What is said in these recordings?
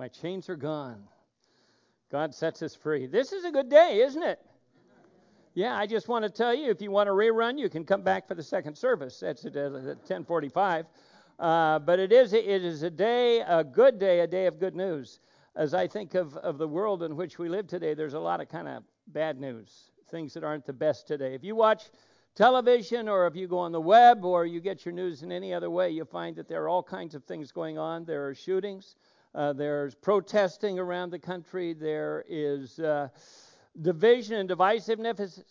My chains are gone. God sets us free. This is a good day, isn't it? Yeah, I just want to tell you if you want to rerun, you can come back for the second service. That's at 10:45. Uh, but it is it is a day, a good day, a day of good news. As I think of, of the world in which we live today, there's a lot of kind of bad news, things that aren't the best today. If you watch television or if you go on the web or you get your news in any other way, you find that there are all kinds of things going on. There are shootings, uh, there's protesting around the country, there is. Uh, division and divisiveness,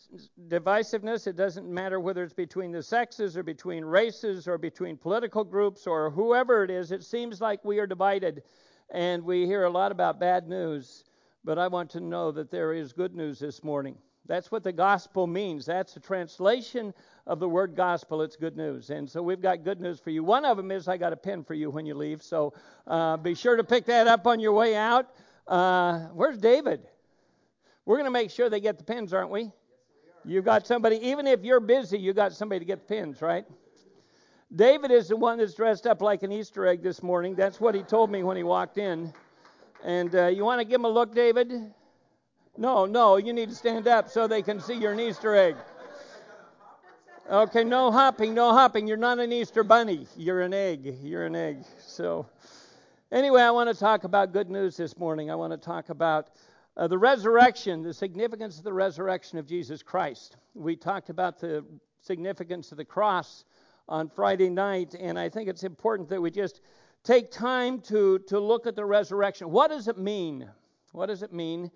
divisiveness. It doesn't matter whether it's between the sexes or between races or between political groups or whoever it is. It seems like we are divided and we hear a lot about bad news. But I want to know that there is good news this morning. That's what the gospel means. That's a translation of the word gospel. It's good news. And so we've got good news for you. One of them is I got a pen for you when you leave. So uh, be sure to pick that up on your way out. Uh, where's David? We're going to make sure they get the pins, aren't we? You've got somebody, even if you're busy, you got somebody to get the pins, right? David is the one that's dressed up like an Easter egg this morning. That's what he told me when he walked in. And uh, you want to give him a look, David? No, no, you need to stand up so they can see you're an Easter egg. Okay, no hopping, no hopping. You're not an Easter bunny. You're an egg. You're an egg. So, anyway, I want to talk about good news this morning. I want to talk about uh, the resurrection, the significance of the resurrection of Jesus Christ. We talked about the significance of the cross on Friday night, and I think it's important that we just take time to, to look at the resurrection. What does it mean? What does it mean?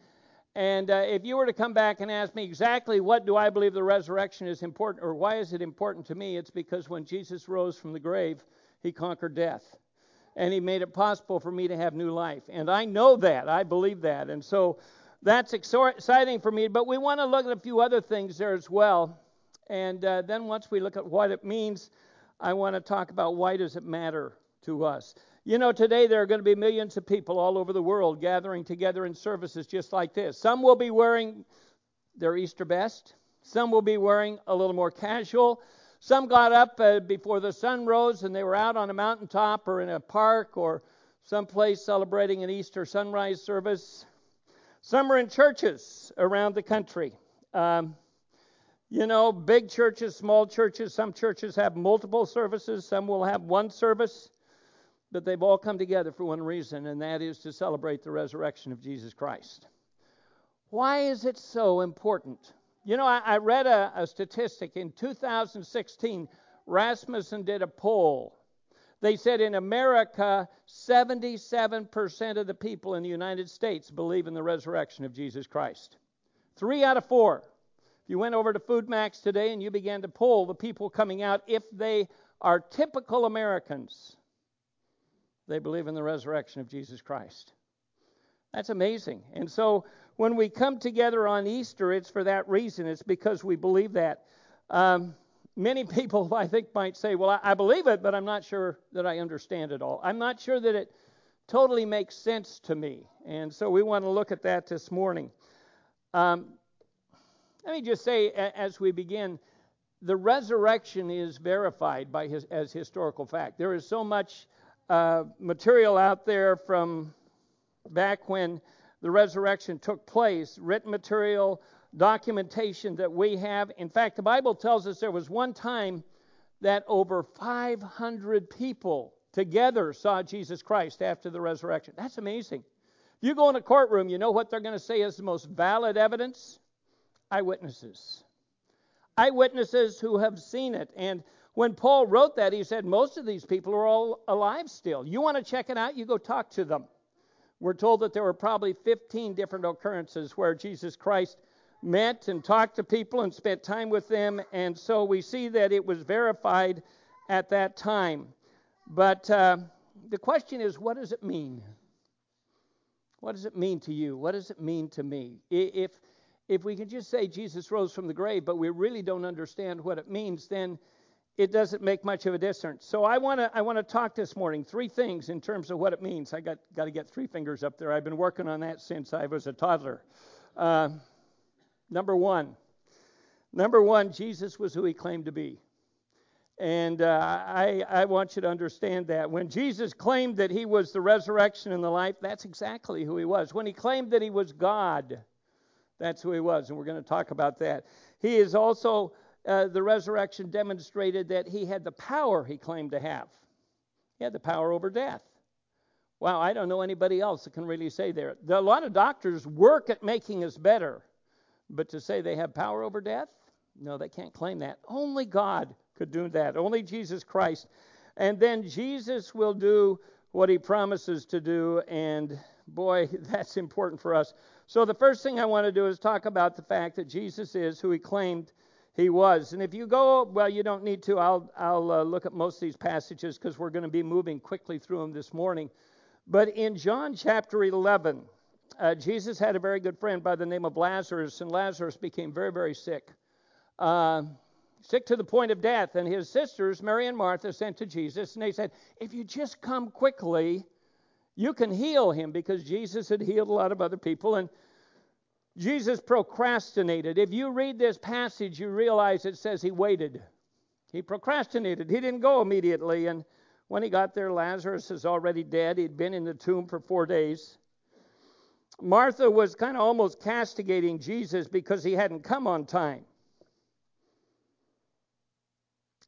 And uh, if you were to come back and ask me exactly what do I believe the resurrection is important, or why is it important to me, it's because when Jesus rose from the grave, he conquered death and He made it possible for me to have new life. And I know that. I believe that. And so that's exciting for me. But we want to look at a few other things there as well. And uh, then once we look at what it means, I want to talk about why does it matter to us. You know, today there are going to be millions of people all over the world gathering together in services just like this. Some will be wearing their Easter best. Some will be wearing a little more casual. Some got up uh, before the sun rose and they were out on a mountaintop or in a park or someplace celebrating an Easter sunrise service. Some are in churches around the country. Um, you know, big churches, small churches. Some churches have multiple services, some will have one service, but they've all come together for one reason, and that is to celebrate the resurrection of Jesus Christ. Why is it so important? You know, I, I read a, a statistic in 2016. Rasmussen did a poll. They said in America, 77% of the people in the United States believe in the resurrection of Jesus Christ. Three out of four. If you went over to FoodMaxx today and you began to poll the people coming out, if they are typical Americans, they believe in the resurrection of Jesus Christ. That's amazing. And so when we come together on Easter, it's for that reason. It's because we believe that. Um, many people, I think, might say, Well, I, I, believe it, but I'm not sure that I understand it all. I'm not sure that it totally makes sense to me. And so we want to look at that this morning. Um, let me just say, as we begin, the resurrection is verified by his, as historical fact. There is so much uh, material out there from back when the resurrection took place, written material, documentation that we have. In fact, the Bible tells us there was one time that over 500 people together saw Jesus Christ after the resurrection. That's amazing. You go in a courtroom, you know what they're going to say is the most valid evidence? Eyewitnesses. Eyewitnesses who have seen it. And when Paul wrote that, he said most of these people are all alive still. You want to check it out? You go talk to them. We're told that there were probably 15 different occurrences where Jesus Christ met and talked to people and spent time with them, and so we see that it was verified at that time. But uh, the question is, what does it mean? What does it mean to you? What does it mean to me? If if we can just say Jesus rose from the grave, but we really don't understand what it means, then it doesn't make much of a difference. So I want to I want to talk this morning three things in terms of what it means. I got got to get three fingers up there. I've been working on that since I was a toddler. Uh, number one, number one, Jesus was who he claimed to be, And uh, I, I want you to understand that. When Jesus claimed that he was the resurrection and the life, that's exactly who he was. When he claimed that he was God, that's who he was. And we're going to talk about that. He is also, uh, the resurrection demonstrated that he had the power he claimed to have. He had the power over death. Wow, I don't know anybody else that can really say that. A lot of doctors work at making us better, but to say they have power over death, no, they can't claim that. Only God could do that. Only Jesus Christ. And then Jesus will do what he promises to do, and boy, that's important for us. So, the first thing I want to do is talk about the fact that Jesus is who he claimed he was. And if you go, well, you don't need to. I'll, I'll uh, look at most of these passages because we're going to be moving quickly through them this morning. But in John chapter 11, uh, Jesus had a very good friend by the name of Lazarus, and Lazarus became very, very sick. Uh, sick to the point of death. And his sisters, Mary and Martha, sent to Jesus, and they said, If you just come quickly, you can heal him because Jesus had healed a lot of other people. And Jesus procrastinated. If you read this passage, you realize it says he waited. He procrastinated. He didn't go immediately. And when he got there, Lazarus is already dead. He'd been in the tomb for four days. Martha was kind of almost castigating Jesus because he hadn't come on time.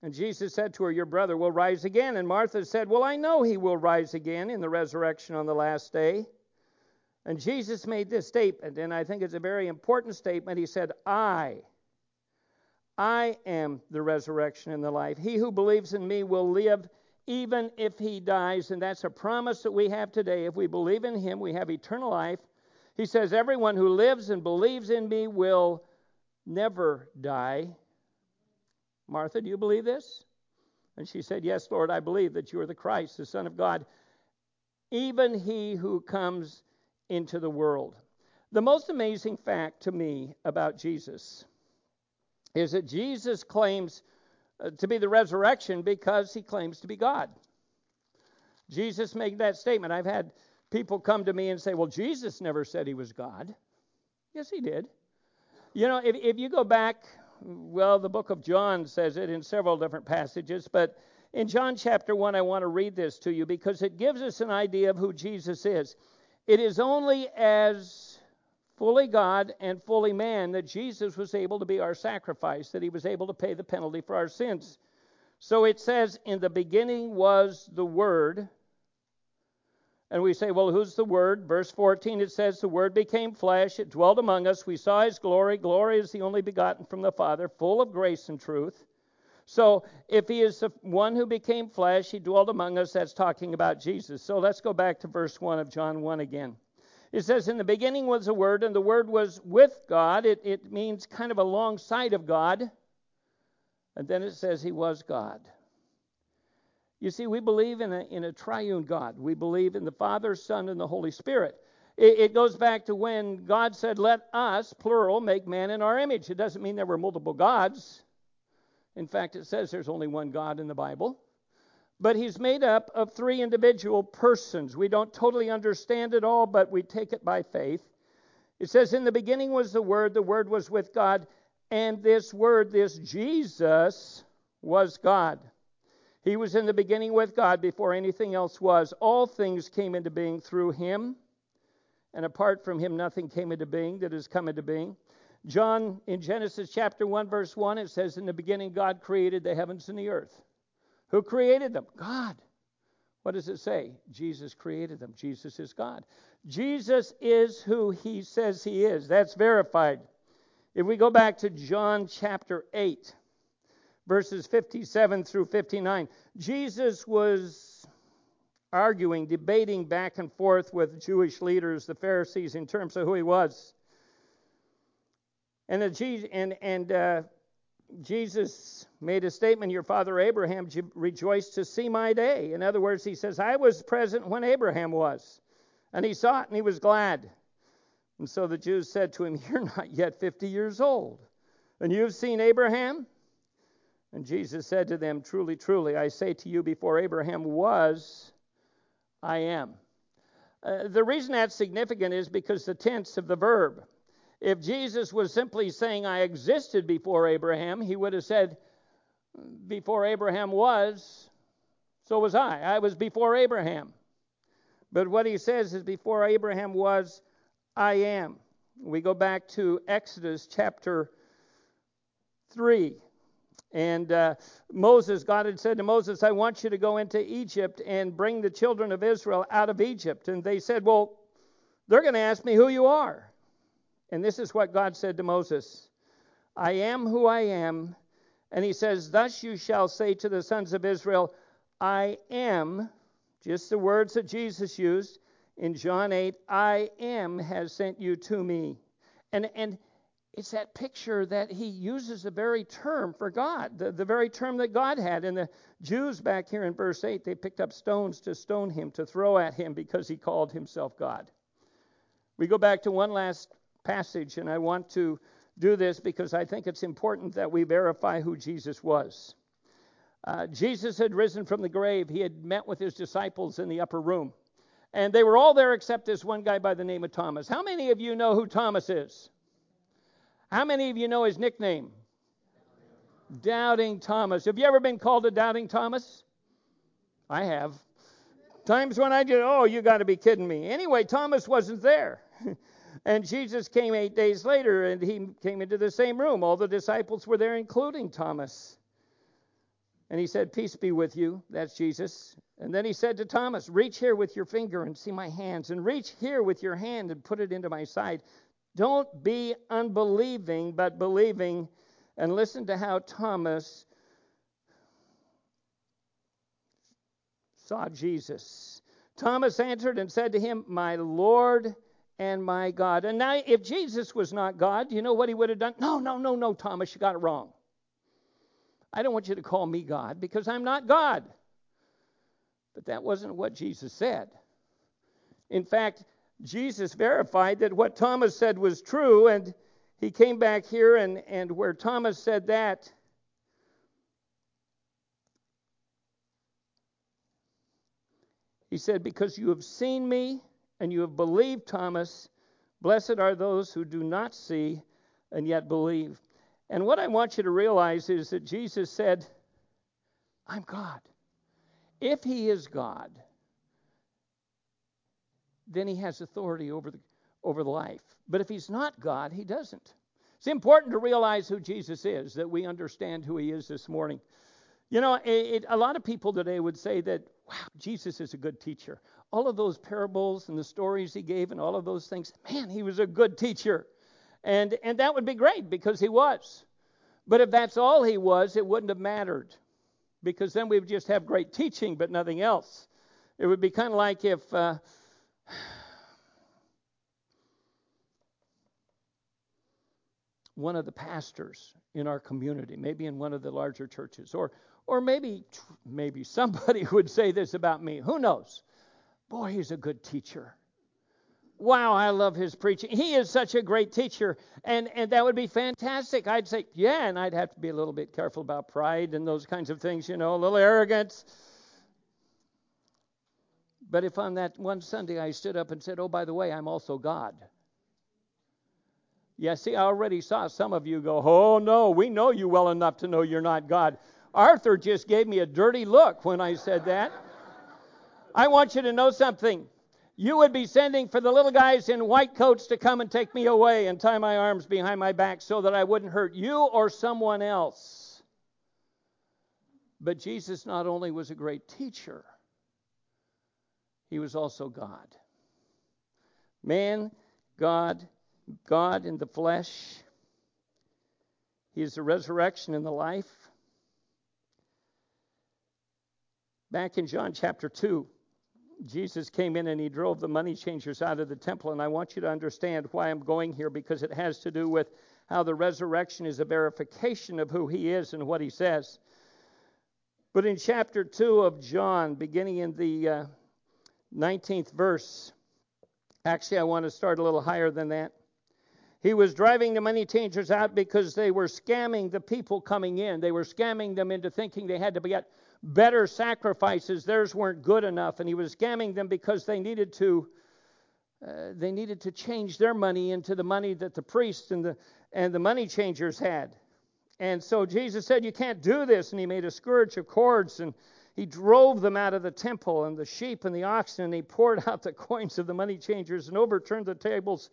And Jesus said to her, Your brother will rise again. And Martha said, Well, I know he will rise again in the resurrection on the last day. And Jesus made this statement, and I think it's a very important statement. He said, I, I am the resurrection and the life. He who believes in me will live even if he dies. And that's a promise that we have today. If we believe in him, we have eternal life. He says, Everyone who lives and believes in me will never die. Martha, do you believe this? And she said, Yes, Lord, I believe that you are the Christ, the Son of God, even he who comes into the world. The most amazing fact to me about Jesus is that Jesus claims uh, to be the resurrection because he claims to be God. Jesus made that statement. I've had people come to me and say, Well, Jesus never said he was God. Yes, he did. You know, if, if you go back, well, the book of John says it in several different passages, but in John chapter 1, I want to read this to you because it gives us an idea of who Jesus is. It is only as fully God and fully man that Jesus was able to be our sacrifice, that he was able to pay the penalty for our sins. So it says, In the beginning was the Word. And we say, Well, who's the Word? Verse 14, it says, The Word became flesh, it dwelt among us. We saw his glory. Glory is the only begotten from the Father, full of grace and truth. So if he is the one who became flesh, he dwelt among us, that's talking about Jesus. So let's go back to verse 1 of John 1 again. It says, In the beginning was the Word, and the Word was with God. It, it means kind of alongside of God. And then it says he was God. You see, we believe in a, in a triune God. We believe in the Father, Son, and the Holy Spirit. It, it goes back to when God said, Let us, plural, make man in our image. It doesn't mean there were multiple gods. In fact, it says there's only one God in the Bible. But he's made up of three individual persons. We don't totally understand it all, but we take it by faith. It says, In the beginning was the Word, the Word was with God, and this Word, this Jesus, was God. He was in the beginning with God before anything else was. All things came into being through him, and apart from him, nothing came into being that has come into being. John, in Genesis chapter 1, verse 1, it says, In the beginning, God created the heavens and the earth. Who created them? God. What does it say? Jesus created them. Jesus is God. Jesus is who he says he is. That's verified. If we go back to John chapter 8, verses 57 through 59, Jesus was arguing, debating back and forth with Jewish leaders, the Pharisees, in terms of who he was. And, the, and, and uh, Jesus made a statement Your father Abraham rejoiced to see my day. In other words, he says, I was present when Abraham was, and he saw it and he was glad. And so the Jews said to him, You're not yet 50 years old, and you've seen Abraham? And Jesus said to them, Truly, truly, I say to you, before Abraham was, I am. Uh, the reason that's significant is because the tense of the verb. If Jesus was simply saying, I existed before Abraham, he would have said, before Abraham was, so was I. I was before Abraham. But what he says is, before Abraham was, I am. We go back to Exodus chapter 3. And uh, Moses, God had said to Moses, I want you to go into Egypt and bring the children of Israel out of Egypt. And they said, Well, they're going to ask me who you are. And this is what God said to Moses I am who I am. And he says, Thus you shall say to the sons of Israel, I am, just the words that Jesus used in John 8, I am has sent you to me. And, and it's that picture that he uses the very term for God, the, the very term that God had. And the Jews back here in verse 8, they picked up stones to stone him, to throw at him because he called himself God. We go back to one last passage, and I want to do this because I think it's important that we verify who Jesus was. Uh, Jesus had risen from the grave. He had met with his disciples in the upper room. And they were all there except this one guy by the name of Thomas. How many of you know who Thomas is? How many of you know his nickname? Doubting Thomas. Have you ever been called a Doubting Thomas? I have. Times when I did, oh, you got to be kidding me. Anyway, Thomas wasn't there. And Jesus came eight days later and he came into the same room. All the disciples were there, including Thomas. And he said, Peace be with you. That's Jesus. And then he said to Thomas, Reach here with your finger and see my hands, and reach here with your hand and put it into my side. Don't be unbelieving, but believing. And listen to how Thomas saw Jesus. Thomas answered and said to him, My Lord and my God. And now, if Jesus was not God, you know what he would have done? No, no, no, no, Thomas, you got it wrong. I don't want you to call me God because I'm not God. But that wasn't what Jesus said. In fact, Jesus verified that what Thomas said was true, and he came back here, and, and where Thomas said that, he said, Because you have seen me, and you have believed, Thomas. Blessed are those who do not see and yet believe. And what I want you to realize is that Jesus said, I'm God. If he is God, then he has authority over the, over the life. But if he's not God, he doesn't. It's important to realize who Jesus is, that we understand who he is this morning. You know, it, it, a lot of people today would say that, wow, Jesus is a good teacher all of those parables and the stories he gave and all of those things, man, he was a good teacher. And, and that would be great because he was. But if that's all he was, it wouldn't have mattered because then we would just have great teaching but nothing else. It would be kind of like if. Uh, one of the pastors in our community, maybe in one of the larger churches, or or maybe maybe somebody would say this about me. Who knows? Boy, he's a good teacher. Wow, I love his preaching. He is such a great teacher. And, and that would be fantastic. I'd say, yeah, and I'd have to be a little bit careful about pride and those kinds of things, you know, a little arrogance. But if on that one Sunday I stood up and said, oh, by the way, I'm also God. Yeah, see, I already saw some of you go, oh, no, we know you well enough to know you're not God. Arthur just gave me a dirty look when I said that. I want you to know something. You would be sending for the little guys in white coats to come and take me away and tie my arms behind my back so that I wouldn't hurt you or someone else. But Jesus not only was a great teacher, he was also God. Man, God, God in the flesh. He is the resurrection and the life. Back in John chapter 2, Jesus came in and he drove the money changers out of the temple. And I want you to understand why I'm going here because it has to do with how the resurrection is a verification of who he is and what he says. But in chapter 2 of John, beginning in the uh, 19th verse, actually, I want to start a little higher than that. He was driving the money changers out because they were scamming the people coming in. They were scamming them into thinking they had to get better sacrifices. Theirs weren't good enough, and he was scamming them because they needed to. Uh, they needed to change their money into the money that the priests and the and the money changers had. And so Jesus said, You can't do this. And he made a scourge of cords and he drove them out of the temple and the sheep and the oxen, and he poured out the coins of the money changers and overturned the tables.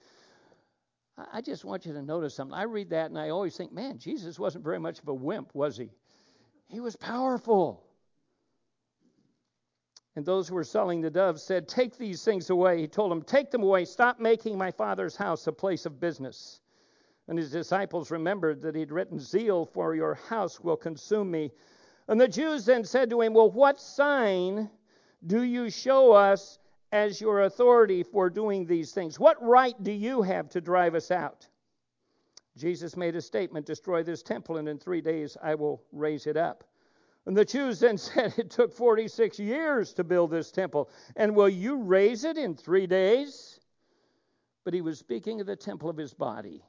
I just want you to notice something. I read that and I always think, man, Jesus wasn't very much of a wimp, was he? He was powerful. And those who were selling the doves said, Take these things away. He told them, Take them away. Stop making my father's house a place of business. And his disciples remembered that he'd written, Zeal for your house will consume me. And the Jews then said to him, Well, what sign do you show us as your authority for doing these things? What right do you have to drive us out? Jesus made a statement Destroy this temple, and in three days I will raise it up. And the Jews then said, It took 46 years to build this temple, and will you raise it in three days? But he was speaking of the temple of his body.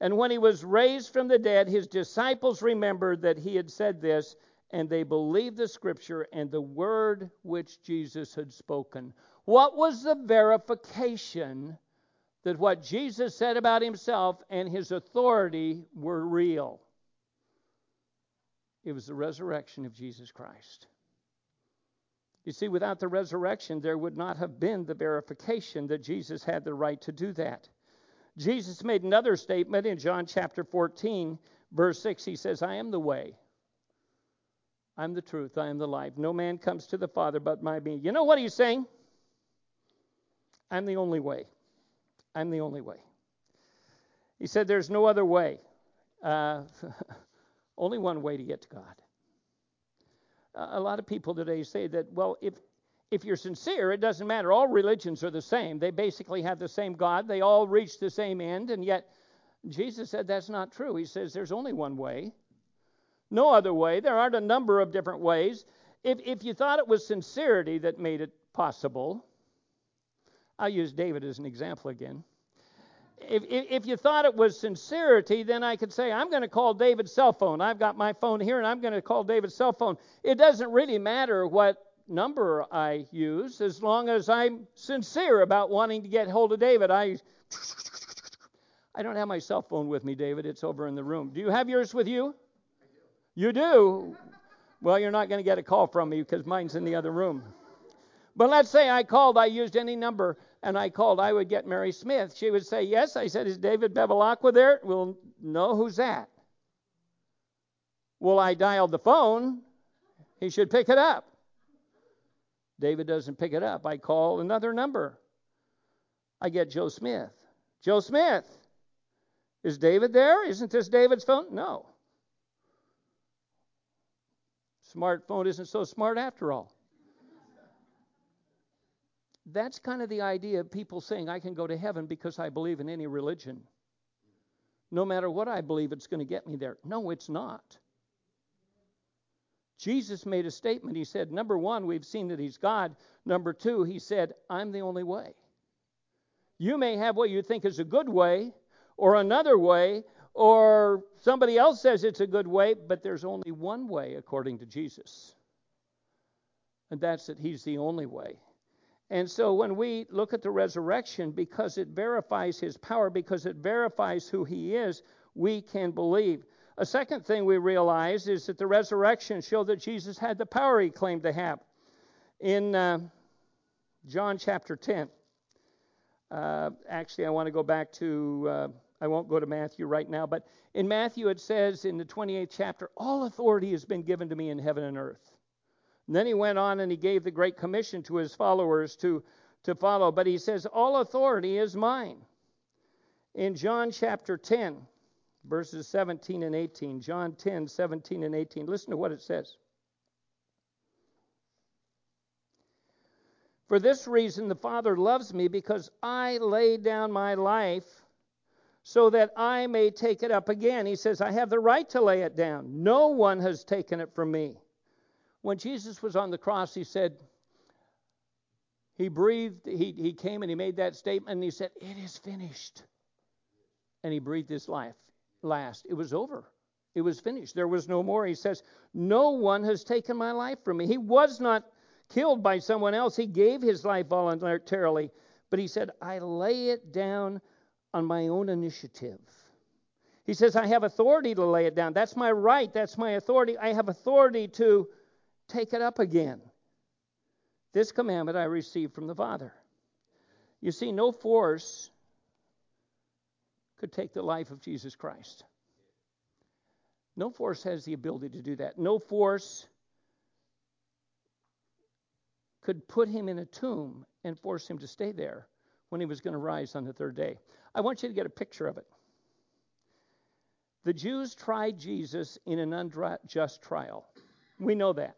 And when he was raised from the dead, his disciples remembered that he had said this, and they believed the scripture and the word which Jesus had spoken. What was the verification that what Jesus said about himself and his authority were real? It was the resurrection of Jesus Christ. You see, without the resurrection, there would not have been the verification that Jesus had the right to do that. Jesus made another statement in John chapter 14, verse 6. He says, I am the way. I'm the truth. I am the life. No man comes to the Father but by me. You know what he's saying? I'm the only way. I'm the only way. He said, There's no other way. Uh, only one way to get to God. A lot of people today say that, well, if if you're sincere, it doesn't matter. All religions are the same. They basically have the same God. They all reach the same end. And yet, Jesus said that's not true. He says there's only one way, no other way. There aren't a number of different ways. If, if you thought it was sincerity that made it possible, I'll use David as an example again. If, if, if you thought it was sincerity, then I could say, I'm going to call David's cell phone. I've got my phone here and I'm going to call David's cell phone. It doesn't really matter what number I use as long as I'm sincere about wanting to get hold of David. I I don't have my cell phone with me, David. It's over in the room. Do you have yours with you? You do? Well, you're not going to get a call from me because mine's in the other room. But let's say I called, I used any number, and I called, I would get Mary Smith. She would say, Yes. I said, Is David Bevilacqua there? Well, no, who's that? Well, I dialed the phone. He should pick it up. David doesn't pick it up. I call another number. I get Joe Smith. Joe Smith, is David there? Isn't this David's phone? No. Smartphone isn't so smart after all. That's kind of the idea of people saying, I can go to heaven because I believe in any religion. No matter what I believe, it's going to get me there. No, it's not. Jesus made a statement. He said, number one, we've seen that he's God. Number two, he said, I'm the only way. You may have what you think is a good way, or another way, or somebody else says it's a good way, but there's only one way according to Jesus. And that's that he's the only way. And so when we look at the resurrection, because it verifies his power, because it verifies who he is, we can believe. A second thing we realize is that the resurrection showed that Jesus had the power he claimed to have. In uh, John chapter 10, uh, actually, I want to go back to, uh, I won't go to Matthew right now, but in Matthew it says in the 28th chapter, All authority has been given to me in heaven and earth. And then he went on and he gave the Great Commission to his followers to, to follow. But he says, All authority is mine. In John chapter 10, verses 17 and 18. John 10, 17 and 18. Listen to what it says. For this reason, the Father loves me because I lay down my life so that I may take it up again. He says, I have the right to lay it down. No one has taken it from me. When Jesus was on the cross, he said, he breathed, he, he came and he made that statement and he said, It is finished. And he breathed his life last. It was over. It was finished. There was no more. He says, No one has taken my life from me. He was not killed by someone else. He gave his life voluntarily. But he said, I lay it down on my own initiative. He says, I have authority to lay it down. That's my right. That's my authority. I have authority to take it up again. This commandment I received from the Father. You see, no force could take the life of Jesus Christ. No force has the ability to do that. No force could put him in a tomb and force him to stay there when he was going to rise on the third day. I want you to get a picture of it. The Jews tried Jesus in an unjust trial. We know that.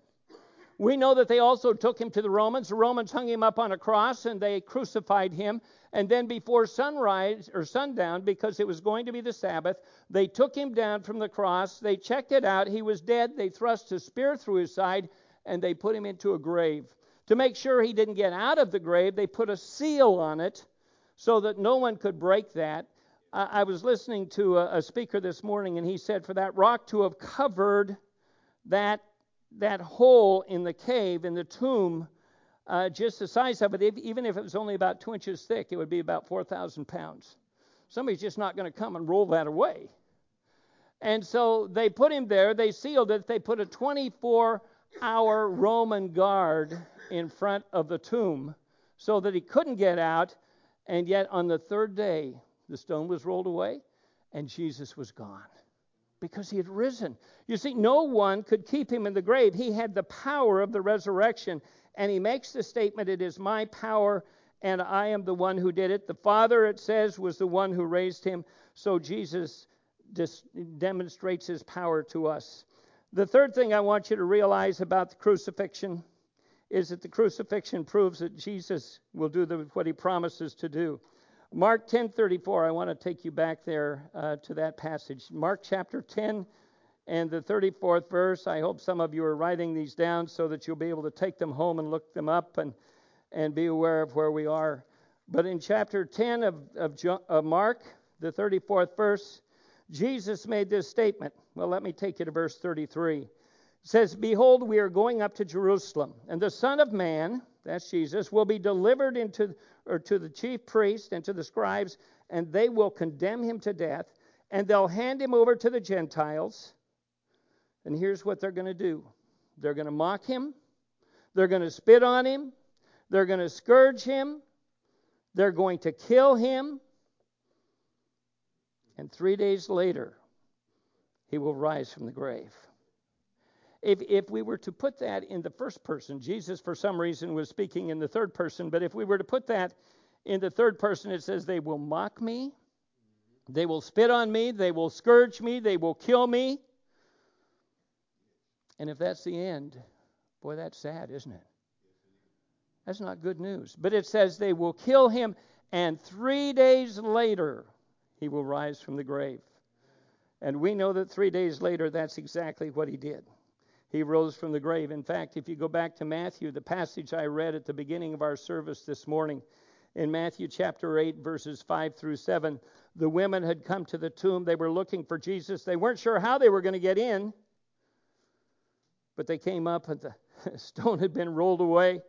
We know that they also took him to the Romans. The Romans hung him up on a cross and they crucified him. And then before sunrise or sundown, because it was going to be the Sabbath, they took him down from the cross. They checked it out. He was dead. They thrust a spear through his side and they put him into a grave. To make sure he didn't get out of the grave, they put a seal on it so that no one could break that. I, was listening to a, speaker this morning, and he said for that rock to have covered that that hole in the cave, in the tomb, uh, just the size of it, even if it was only about two inches thick, it would be about 4,000 pounds. Somebody's just not going to come and roll that away. And so they put him there. They sealed it. They put a 24 hour Roman guard in front of the tomb so that he couldn't get out. And yet, on the third day, the stone was rolled away and Jesus was gone because he had risen. You see, no one could keep him in the grave. He had the power of the resurrection. And he makes the statement, It is my power, and I am the one who did it. The Father, it says, was the one who raised him. So Jesus dis- demonstrates his power to us. The third thing I want you to realize about the crucifixion is that the crucifixion proves that Jesus will do the, what he promises to do. Mark 10:34. I want to take you back there uh, to that passage. Mark chapter 10 and the 34th verse. I hope some of you are writing these down so that you'll be able to take them home and look them up and and be aware of where we are. But in chapter 10 of, of, of Mark, the 34th verse, Jesus made this statement. Well, let me take you to verse 33. It says, Behold, we are going up to Jerusalem, and the Son of Man, that's Jesus, will be delivered into or to the chief priests and to the scribes, and they will condemn him to death, and they'll hand him over to the Gentiles. And here's what they're going to do. They're going to mock him, they're going to spit on him, they're going to scourge him, they're going to kill him, and three days later, he will rise from the grave. If, if we were to put that in the first person, Jesus, for some reason, was speaking in the third person, but if we were to put that in the third person, it says, They will mock me, they will spit on me, they will scourge me, they will kill me. And if that's the end, boy, that's sad, isn't it? That's not good news. But it says they will kill him, and three days later, he will rise from the grave. And we know that three days later, that's exactly what he did he rose from the grave. In fact, if you go back to Matthew, the passage I read at the beginning of our service this morning, in Matthew chapter 8, verses 5 through 7, the women had come to the tomb. They were looking for Jesus. They weren't sure how they were going to get in, but they came up and the stone had been rolled away.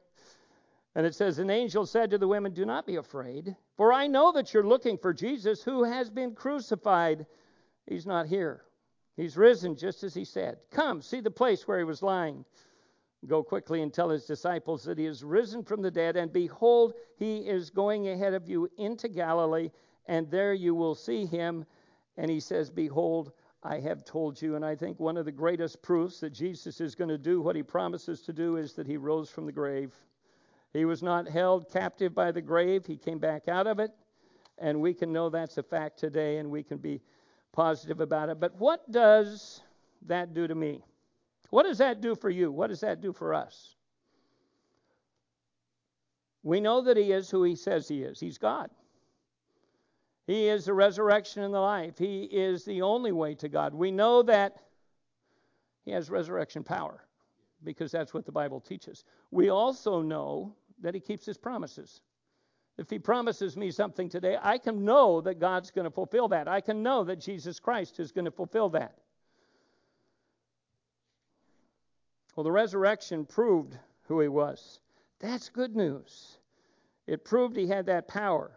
And it says, An angel said to the women, Do not be afraid, for I know that you're looking for Jesus who has been crucified. He's not here. He's risen just as he said. Come, see the place where he was lying. Go quickly and tell his disciples that he is risen from the dead, and behold, he is going ahead of you into Galilee, and there you will see him. And he says, Behold, I have told you. And I think one of the greatest proofs that Jesus is going to do what he promises to do is that he rose from the grave. He was not held captive by the grave, he came back out of it. And we can know that's a fact today, and we can be positive about it. But what does that do to me? What does that do for you? What does that do for us? We know that He is who He says He is. He's God. He is the resurrection and the life. He is the only way to God. We know that He has resurrection power because that's what the Bible teaches. We also know that He keeps His promises. If he promises me something today, I can know that God's going to fulfill that. I can know that Jesus Christ is going to fulfill that. Well, the resurrection proved who he was. That's good news. It proved he had that power.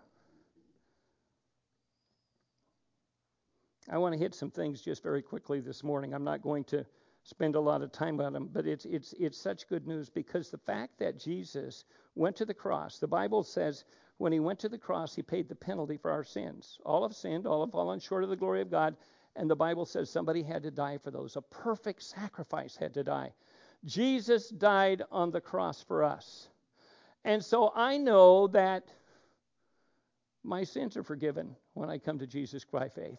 I want to hit some things just very quickly this morning. I'm not going to spend a lot of time on them, but it's it's it's such good news because the fact that Jesus went to the cross, the Bible says when he went to the cross, he paid the penalty for our sins. All have sinned, all have fallen short of the glory of God, and the Bible says somebody had to die for those. A perfect sacrifice had to die. Jesus died on the cross for us. And so I know that my sins are forgiven when I come to Jesus by faith.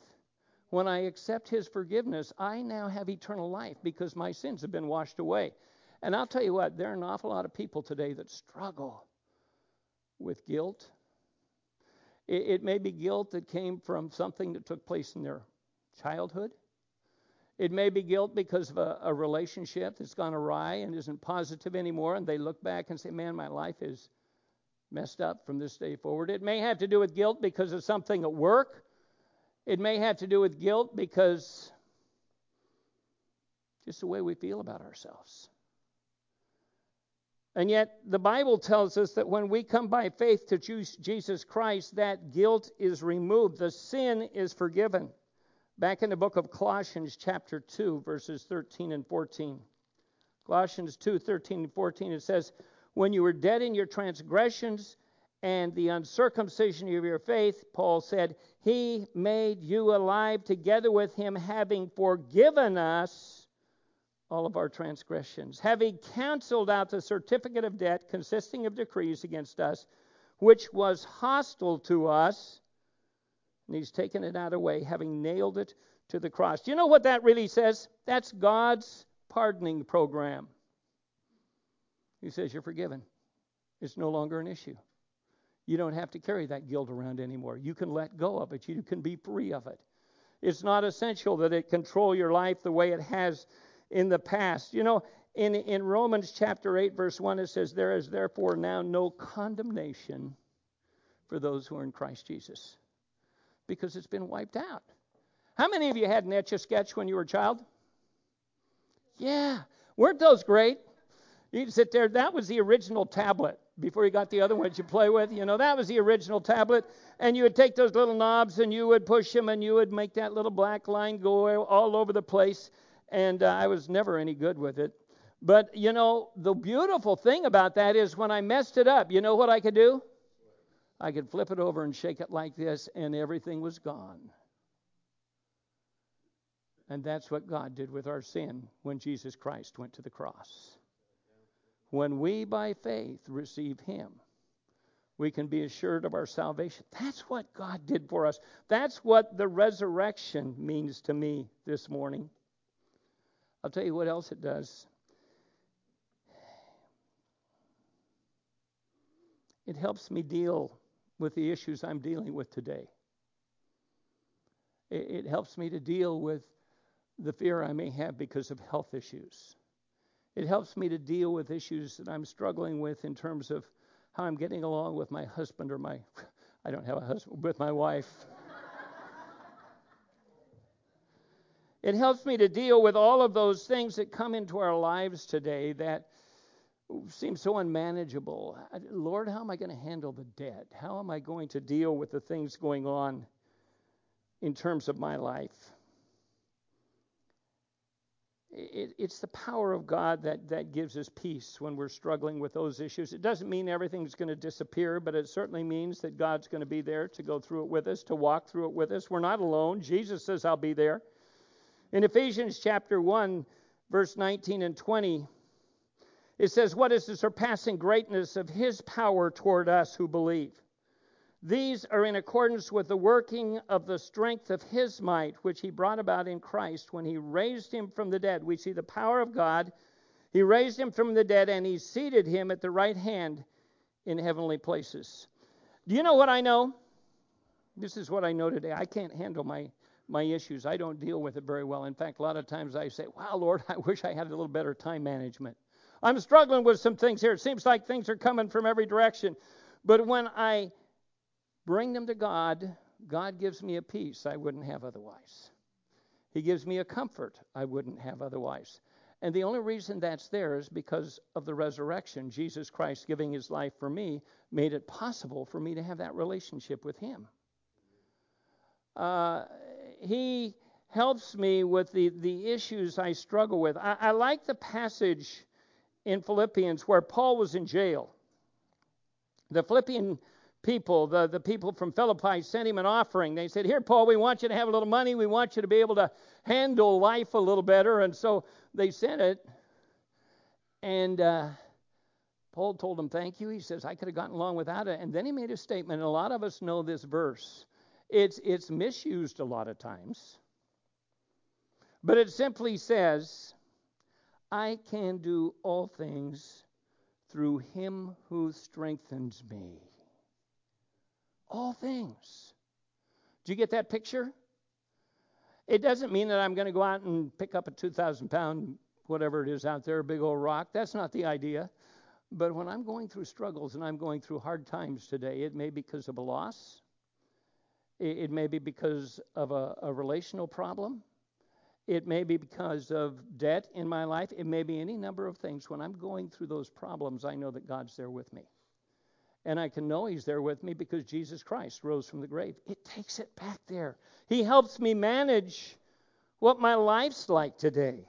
When I accept his forgiveness, I now have eternal life because my sins have been washed away. And I'll tell you what, there are an awful lot of people today that struggle with guilt. It, it may be guilt that came from something that took place in their childhood. It may be guilt because of a, a, relationship that's gone awry and isn't positive anymore, and they look back and say, Man, my life is messed up from this day forward. It may have to do with guilt because of something at work. It may have to do with guilt because just the way we feel about ourselves. And yet, the Bible tells us that when we come by faith to Jesus Christ, that guilt is removed, the sin is forgiven. Back in the book of Colossians, chapter 2, verses 13 and 14. Colossians 2 13 and 14, it says, When you were dead in your transgressions and the uncircumcision of your faith, Paul said, He made you alive together with Him, having forgiven us all of our transgressions, having canceled out the certificate of debt consisting of decrees against us, which was hostile to us. And he's taken it out of way, having nailed it to the cross. Do you know what that really says? That's God's pardoning program. He says, You're forgiven. It's no longer an issue. You don't have to carry that guilt around anymore. You can let go of it. You can be free of it. It's not essential that it control your life the way it has in the past. You know, in, in Romans chapter 8, verse 1, it says, There is therefore now no condemnation for those who are in Christ Jesus because it's been wiped out. How many of you had an etch a sketch when you were a child? Yeah. Weren't those great? You'd sit there, that was the original tablet before you got the other ones you play with. You know, that was the original tablet. And you would take those little knobs and you would push them and you would make that little black line go all over the place and uh, I was never any good with it. But you know, the beautiful thing about that is when I messed it up, you know what I could do? I could flip it over and shake it like this, and everything was gone. And that's what God did with our sin when Jesus Christ went to the cross. When we, by faith, receive Him, we can be assured of our salvation. That's what God did for us. That's what the resurrection means to me this morning. I'll tell you what else it does. It helps me deal with the issues I'm dealing with today. It, it helps me to deal with the fear I may have because of health issues. It helps me to deal with issues that I'm struggling with in terms of how I'm getting along with my husband or my, I don't have a husband, with my wife. It helps me to deal with all of those things that come into our lives today that seem so unmanageable. Lord, how am I going to handle the debt? How am I going to deal with the things going on in terms of my life? It, it's the power of God that, that gives us peace when we're struggling with those issues. It doesn't mean everything's going to disappear, but it certainly means that God's going to be there to go through it with us, to walk through it with us. We're not alone. Jesus says, I'll be there. In Ephesians chapter 1, verse 19 and 20, it says, What is the surpassing greatness of his power toward us who believe? These are in accordance with the working of the strength of his might, which he brought about in Christ when he raised him from the dead. We see the power of God. He raised him from the dead and he seated him at the right hand in heavenly places. Do you know what I know? This is what I know today. I can't handle my my issues. I don't deal with it very well. In fact, a lot of times I say, Wow, Lord, I wish I had a little better time management. I'm struggling with some things here. It seems like things are coming from every direction. But when I bring them to God, God gives me a peace I wouldn't have otherwise. He gives me a comfort I wouldn't have otherwise. And the only reason that's there is because of the resurrection. Jesus Christ giving his life for me made it possible for me to have that relationship with him. Uh, he helps me with the, the issues I struggle with. I, I like the passage in Philippians where Paul was in jail. The Philippian people, the, the people from Philippi, sent him an offering. They said, Here, Paul, we want you to have a little money. We want you to be able to handle life a little better. And so they sent it. And uh, Paul told them, Thank you. He says, I could have gotten along without it. And then he made a statement. And a lot of us know this verse. It's, it's misused a lot of times. But it simply says, I can do all things through him who strengthens me. All things. Do you get that picture? It doesn't mean that I'm going to go out and pick up a 2,000 pound, whatever it is out there, a big old rock. That's not the idea. But when I'm going through struggles and I'm going through hard times today, it may be because of a loss, it, may be because of a, a relational problem, it may be because of debt in my life. It may be any number of things. When I'm going through those problems, I know that God's there with me. And I can know He's there with me because Jesus Christ rose from the grave. It takes it back there. He helps me manage what my life's like today.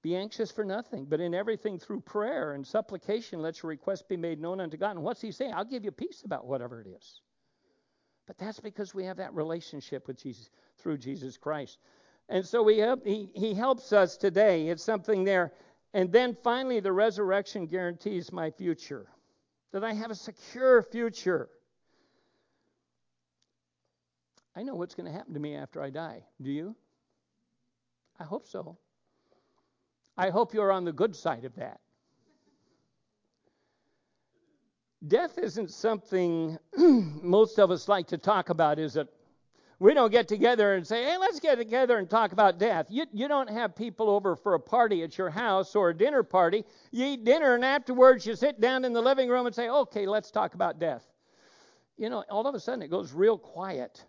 Be anxious for nothing, but in everything through prayer and supplication, let your request be made known unto God. And what's He saying? I'll give you peace about whatever it is. But that's because we have that relationship with Jesus through Jesus Christ. And so we have, he, he helps us today. It's something there. And then finally, the resurrection guarantees my future, that I have a secure future. I know what's going to happen to me after I die. Do you? I hope so. I hope you're on the good side of that. Death isn't something most of us like to talk about, is it? We don't get together and say, hey, let's get together and talk about death. You, you don't have people over for a party at your house or a dinner party. You eat dinner, and afterwards you sit down in the living room and say, okay, let's talk about death. You know, all of a sudden it goes real quiet.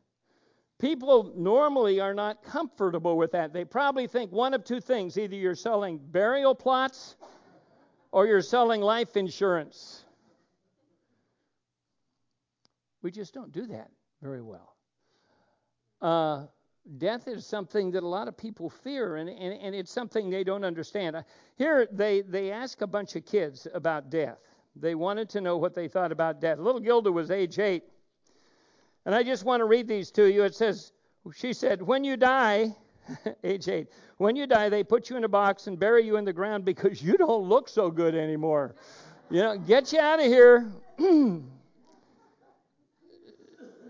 People normally are not comfortable with that. They probably think one of two things either you're selling burial plots or you're selling life insurance. We just don't do that very well. Uh, death is something that a lot of people fear, and, and, and it's something they don't understand. Uh, here, they, they ask a bunch of kids about death. They wanted to know what they thought about death. Little Gilda was age eight. And I just want to read these to you. It says, She said, When you die, age eight, when you die, they put you in a box and bury you in the ground because you don't look so good anymore. You know, get you out of here.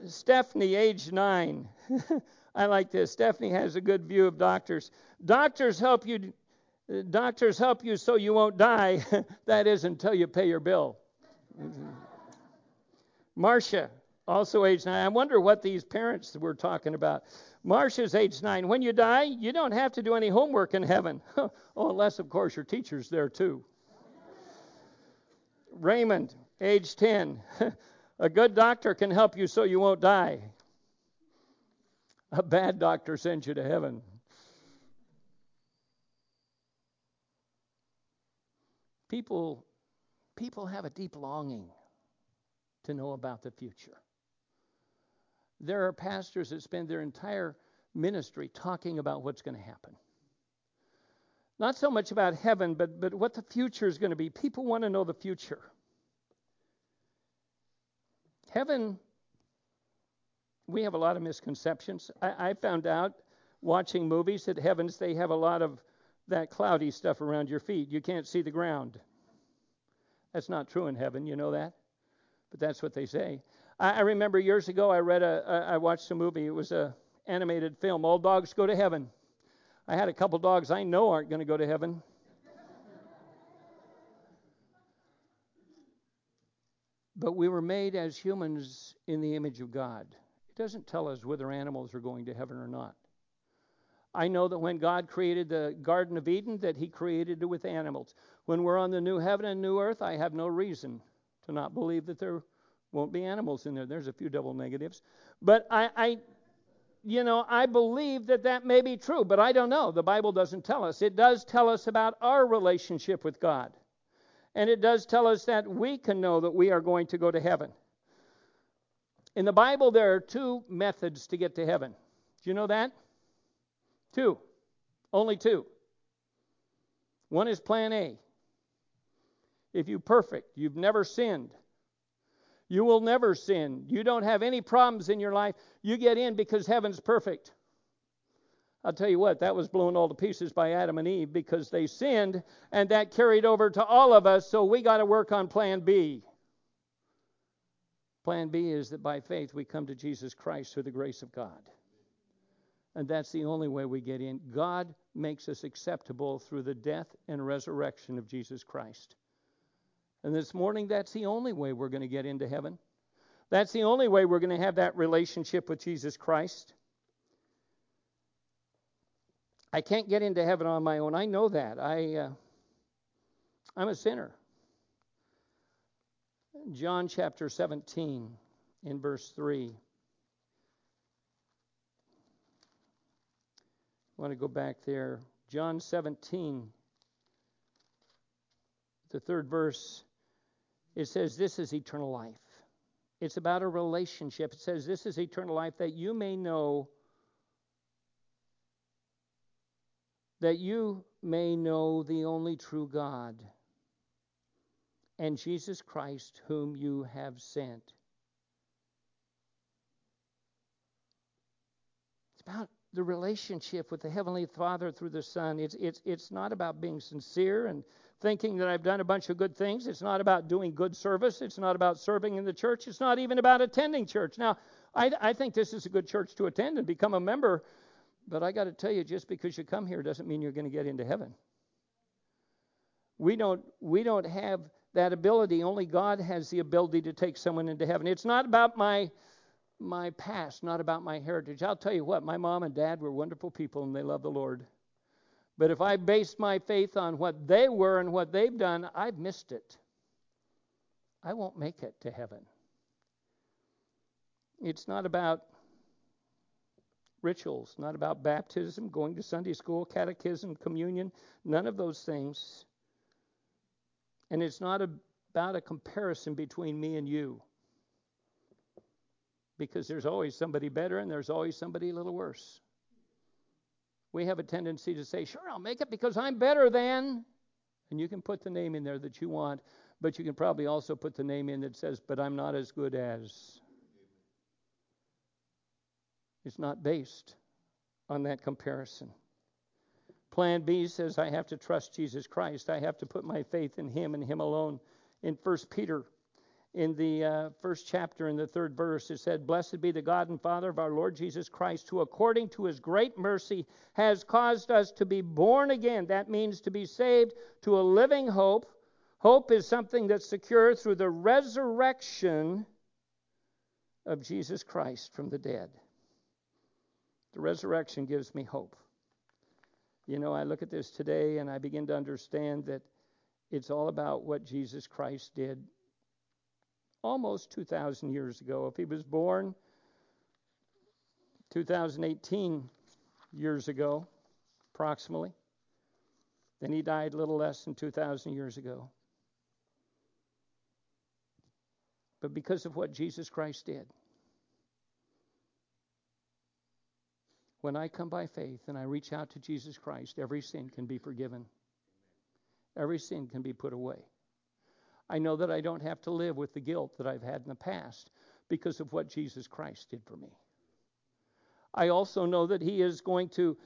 Stephanie, age nine. I like this. Stephanie has a good view of doctors. Doctors help you. Doctors help you so you won't die. that is until you pay your bill. Mm-hmm. Marcia, also age nine. I wonder what these parents were talking about. Marcia's age nine. When you die, you don't have to do any homework in heaven. oh, unless, of course, your teacher's there too. Raymond, age 10. A good doctor can help you so you won't die. A bad doctor sends you to heaven. People, people have a deep longing to know about the future. There are pastors that spend their entire ministry talking about what's going to happen. Not so much about heaven, but, but what the future is going to be. People want to know the future. Heaven, we have a lot of misconceptions. I, I found out watching movies that heavens, they have a lot of that cloudy stuff around your feet. You can't see the ground. That's not true in heaven, you know that? But that's what they say. I, I remember years ago I read a, a I watched a movie. It was a animated film. All dogs go to heaven. I had a couple dogs I know aren't going to go to heaven. But we were made as humans in the image of God. It doesn't tell us whether animals are going to heaven or not. I know that when God created the Garden of Eden, that He created it with animals. When we're on the new heaven and new earth, I have no reason to not believe that there won't be animals in there. There's a few double negatives. But I, I you know, I believe that that may be true, but I don't know. The Bible doesn't tell us. It does tell us about our relationship with God. And it does tell us that we can know that we are going to go to heaven. In the Bible, there are two methods to get to heaven. Do you know that? Two. Only two. One is plan A. If you're perfect, you've never sinned, you will never sin, you don't have any problems in your life, you get in because heaven's perfect. I'll tell you what, that was blown all to pieces by Adam and Eve because they sinned, and that carried over to all of us, so we got to work on plan B. Plan B is that by faith we come to Jesus Christ through the grace of God. And that's the only way we get in. God makes us acceptable through the death and resurrection of Jesus Christ. And this morning, that's the only way we're going to get into heaven. That's the only way we're going to have that relationship with Jesus Christ. I can't get into heaven on my own. I know that. I, uh, I'm a sinner. John chapter 17, in verse 3. I want to go back there. John 17, the third verse, it says, This is eternal life. It's about a relationship. It says, This is eternal life, that you may know, that you may know the only true God and Jesus Christ, whom you have sent. It's about the relationship with the Heavenly Father through the Son. It's, it's, it's not about being sincere and thinking that I've done a bunch of good things. It's not about doing good service. It's not about serving in the church. It's not even about attending church. Now, I, I think this is a good church to attend and become a member, but I got to tell you, just because you come here doesn't mean you're going to get into heaven. We don't, we don't have that ability. Only God has the ability to take someone into heaven. It's not about my my past, not about my heritage. I'll tell you what, my mom and dad were wonderful people and they love the Lord. But if I based my faith on what they were and what they've done, I've missed it. I won't make it to heaven. It's not about rituals, not about baptism, going to Sunday school, catechism, communion, none of those things. And it's not about a comparison between me and you because there's always somebody better and there's always somebody a little worse. We have a tendency to say, sure, I'll make it because I'm better than. And you can put the name in there that you want, but you can probably also put the name in that says, but I'm not as good as. It's not based on that comparison. Plan B says, I have to trust Jesus Christ. I have to put my faith in Him and Him alone. In 1 Peter in the uh, first chapter, in the third verse, it said, Blessed be the God and Father of our Lord Jesus Christ, who according to his great mercy has caused us to be born again. That means to be saved to a living hope. Hope is something that's secure through the resurrection of Jesus Christ from the dead. The resurrection gives me hope. You know, I look at this today and I begin to understand that it's all about what Jesus Christ did almost 2,000 years ago. If he was born 2018 years ago, approximately, then he died a little less than 2,000 years ago. But because of what Jesus Christ did, when I come by faith and I reach out to Jesus Christ, every sin can be forgiven. Every sin can be put away. I know that I don't have to live with the guilt that I've had in the past because of what Jesus Christ did for me. I also know that He is going to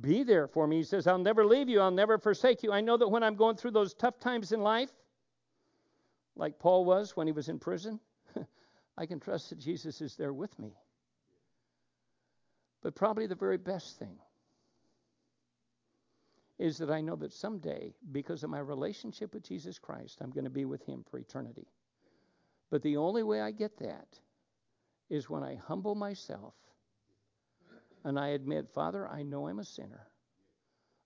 be there for me. He says, I'll never leave you, I'll never forsake you. I know that when I'm going through those tough times in life, like Paul was when he was in prison, I can trust that Jesus is there with me. But probably the very best thing is that I know that someday, because of my relationship with Jesus Christ, I'm going to be with Him for eternity. But the only way I get that is when I humble myself and I admit, Father, I know I'm a sinner.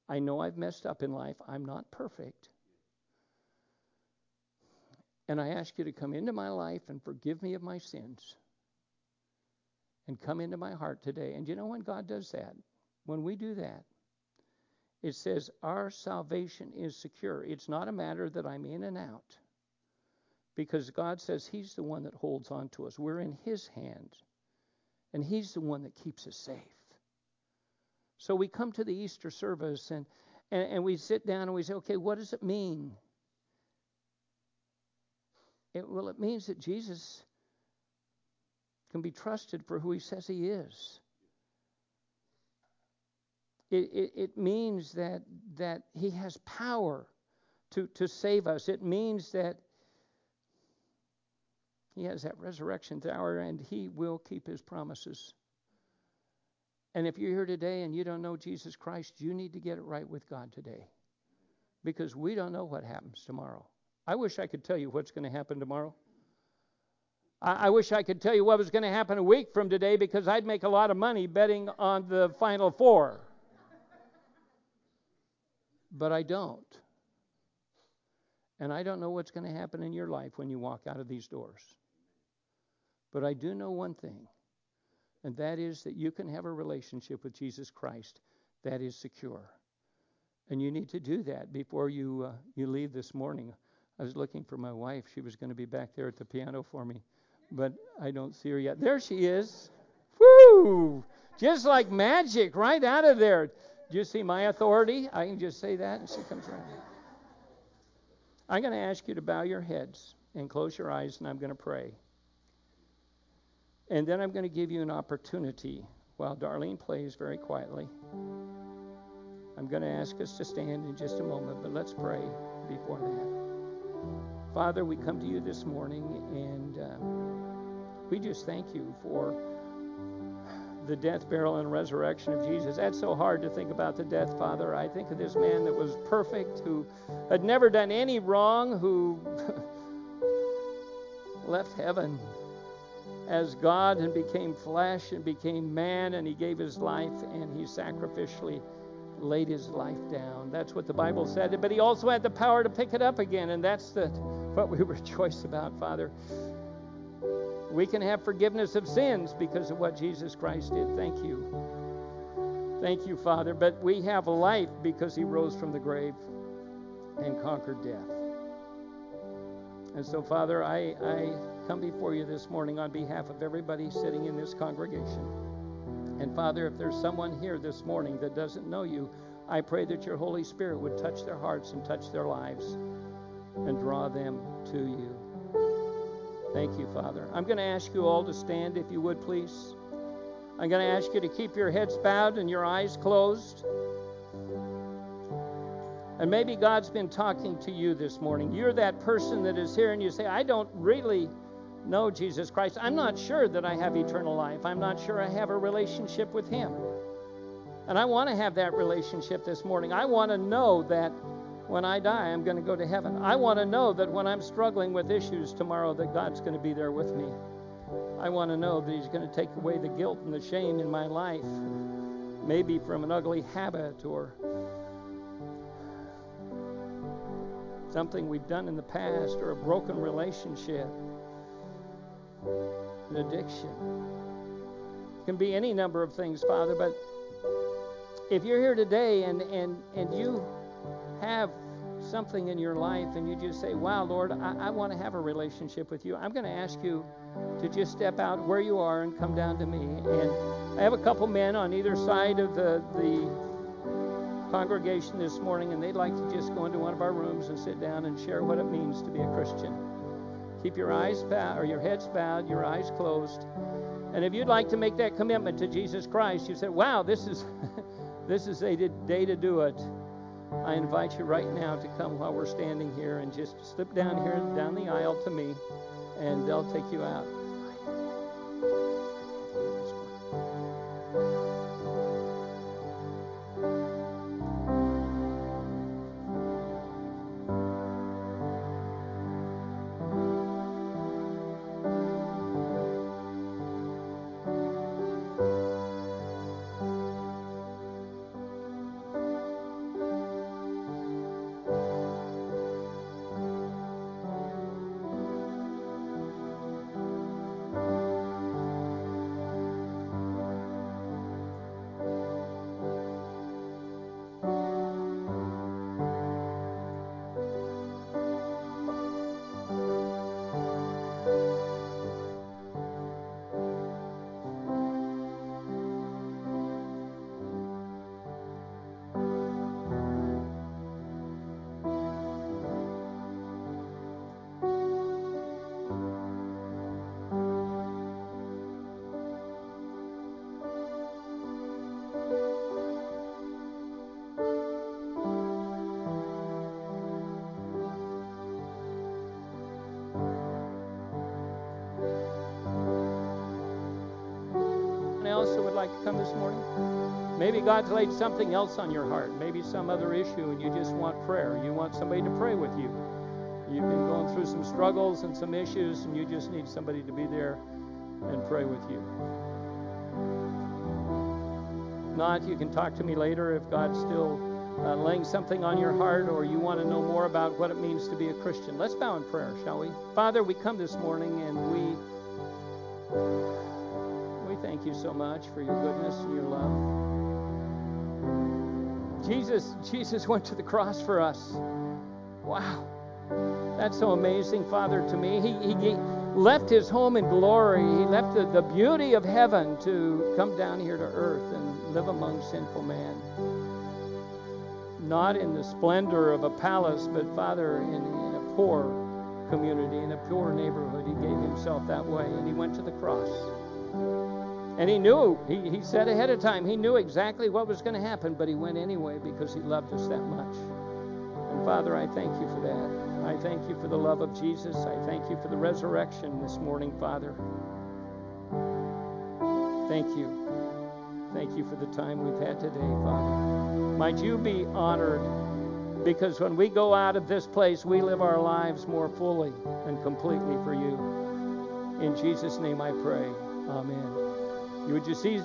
I know I've messed up in life. I'm not perfect. And I ask you to come into my life and forgive me of my sins and come into my heart today. And you know when God does that? When we do that, it says, Our salvation is secure. It's not a matter that I'm in and out, because God says He's the one that holds on to us. We're in His hands, and He's the one that keeps us safe. So we come to the Easter service and, and, and we sit down and we say, okay, what does it mean? It, well, it means that Jesus can be trusted for who He says He is. It, it, it means that, that He has power to, to save us. It means that He has that resurrection power and He will keep His promises. And if you're here today and you don't know Jesus Christ, you need to get it right with God today. Because we don't know what happens tomorrow. I wish I could tell you what's going to happen tomorrow. I, wish I could tell you what was going to happen a week from today because I'd make a lot of money betting on the Final Four but I don't. And I don't know what's going to happen in your life when you walk out of these doors. But I do know one thing, and that is that you can have a relationship with Jesus Christ that is secure. And you need to do that before you, uh, you leave this morning. I was looking for my wife. She was going to be back there at the piano for me, but I don't see her yet. There she is. Woo! Just like magic, right out of there. Do you see my authority? I can just say that and she comes around. I'm going to ask you to bow your heads and close your eyes, and I'm going to pray. And then I'm going to give you an opportunity while Darlene plays very quietly. I'm going to ask us to stand in just a moment, but let's pray before that. Father, we come to you this morning, and uh, we just thank you for the death, burial, and resurrection of Jesus. That's so hard to think about the death, Father. I think of this man that was perfect, who had never done any wrong, who left heaven as God and became flesh and became man, and he gave his life and he sacrificially laid his life down. That's what the Bible said. But he also had the power to pick it up again, and that's the, what we rejoice about, Father. We can have forgiveness of sins because of what Jesus Christ did. Thank you. Thank you, Father. But we have life because he rose from the grave and conquered death. And so, Father, I, I come before you this morning on behalf of everybody sitting in this congregation. And Father, if there's someone here this morning that doesn't know you, I pray that your Holy Spirit would touch their hearts and touch their lives and draw them to you. Thank you, Father. I'm going to ask you all to stand, if you would, please. I'm going to ask you to keep your heads bowed and your eyes closed. And maybe God's been talking to you this morning. You're that person that is here and you say, I don't really know Jesus Christ. I'm not sure that I have eternal life. I'm not sure I have a relationship with Him. And I want to have that relationship this morning. I want to know that when I die, I'm going to go to heaven. I want to know that when I'm struggling with issues tomorrow, that God's going to be there with me. I want to know that He's going to take away the guilt and the shame in my life, maybe from an ugly habit or something we've done in the past or a broken relationship, an addiction. It can be any number of things, Father, but if you're here today and, and, and you have something in your life and you just say, Wow, Lord, I, I want to have a relationship with you, I'm going to ask you to just step out where you are and come down to me. And I have a couple men on either side of the, the congregation this morning, and they'd like to just go into one of our rooms and sit down and share what it means to be a Christian. Keep your eyes bowed or your heads bowed, your eyes closed. And if you'd like to make that commitment to Jesus Christ, you say, "Wow, this is this is a day to do it." I invite you right now to come while we're standing here and just slip down here, down the aisle to me, and they'll take you out. God's laid something else on your heart, maybe some other issue, and you just want prayer. You want somebody to pray with you. You've been going through some struggles and some issues, and you just need somebody to be there and pray with you. Not, you can talk to me later if God's still uh, laying something on your heart or you want to know more about what it means to be a Christian. Let's bow in prayer, shall we? Father, we come this morning and we we thank you so much for your goodness and your love. Jesus, Jesus went to the cross for us. Wow. That's so amazing, Father, to me. He, he, he left his home in glory. He left the, the beauty of heaven to come down here to earth and live among sinful man. Not in the splendor of a palace, but, Father, in, in a poor community, in a poor neighborhood. He gave himself that way, and he went to the cross. And he knew, he, he said ahead of time, he knew exactly what was going to happen, but he went anyway because he loved us that much. And Father, I thank you for that. I thank you for the love of Jesus. I thank you for the resurrection this morning, Father. Thank you. Thank you for the time we've had today, Father. Might you be honored because when we go out of this place, we live our lives more fully and completely for you. In Jesus' name I pray. Amen. You would just see